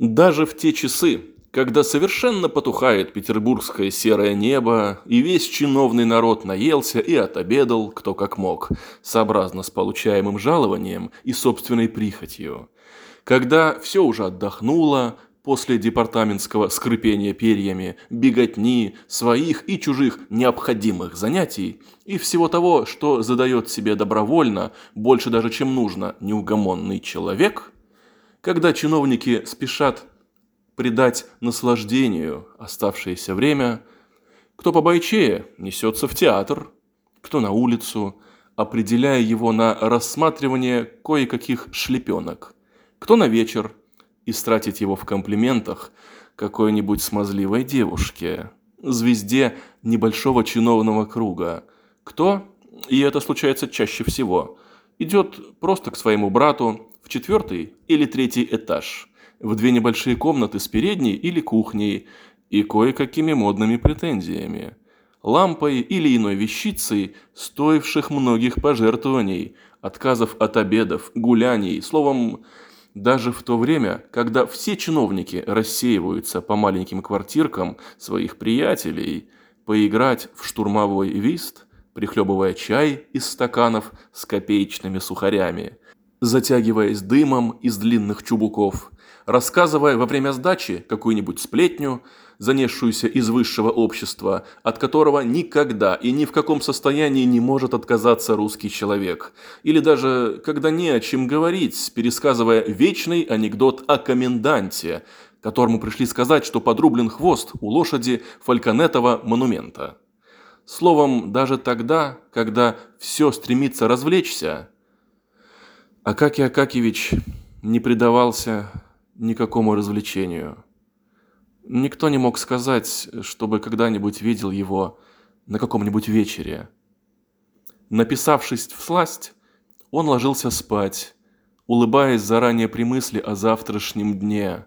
Даже в те часы, когда совершенно потухает петербургское серое небо, и весь чиновный народ наелся и отобедал, кто как мог, сообразно с получаемым жалованием и собственной прихотью. Когда все уже отдохнуло, после департаментского скрипения перьями, беготни, своих и чужих необходимых занятий и всего того, что задает себе добровольно, больше даже чем нужно, неугомонный человек, когда чиновники спешат придать наслаждению оставшееся время, кто побойчее несется в театр, кто на улицу, определяя его на рассматривание кое-каких шлепенок, кто на вечер, истратить его в комплиментах какой-нибудь смазливой девушке, звезде небольшого чиновного круга, кто, и это случается чаще всего, идет просто к своему брату четвертый или третий этаж – в две небольшие комнаты с передней или кухней и кое-какими модными претензиями, лампой или иной вещицей, стоивших многих пожертвований, отказов от обедов, гуляний, словом, даже в то время, когда все чиновники рассеиваются по маленьким квартиркам своих приятелей, поиграть в штурмовой вист, прихлебывая чай из стаканов с копеечными сухарями, затягиваясь дымом из длинных чубуков – рассказывая во время сдачи какую-нибудь сплетню, занесшуюся из высшего общества, от которого никогда и ни в каком состоянии не может отказаться русский человек. Или даже, когда не о чем говорить, пересказывая вечный анекдот о коменданте, которому пришли сказать, что подрублен хвост у лошади фальконетова монумента. Словом, даже тогда, когда все стремится развлечься, Акакий Акакевич не предавался никакому развлечению. Никто не мог сказать, чтобы когда-нибудь видел его на каком-нибудь вечере. Написавшись в сласть, он ложился спать, улыбаясь заранее при мысли о завтрашнем дне.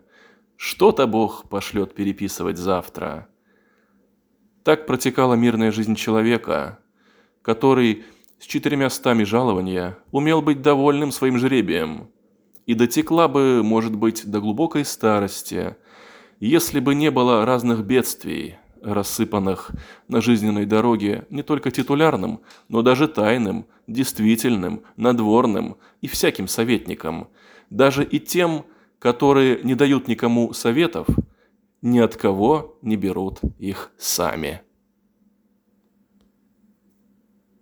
Что-то Бог пошлет переписывать завтра. Так протекала мирная жизнь человека, который с четырьмя стами жалования умел быть довольным своим жребием – и дотекла бы, может быть, до глубокой старости, если бы не было разных бедствий, рассыпанных на жизненной дороге не только титулярным, но даже тайным, действительным, надворным и всяким советникам, даже и тем, которые не дают никому советов, ни от кого не берут их сами.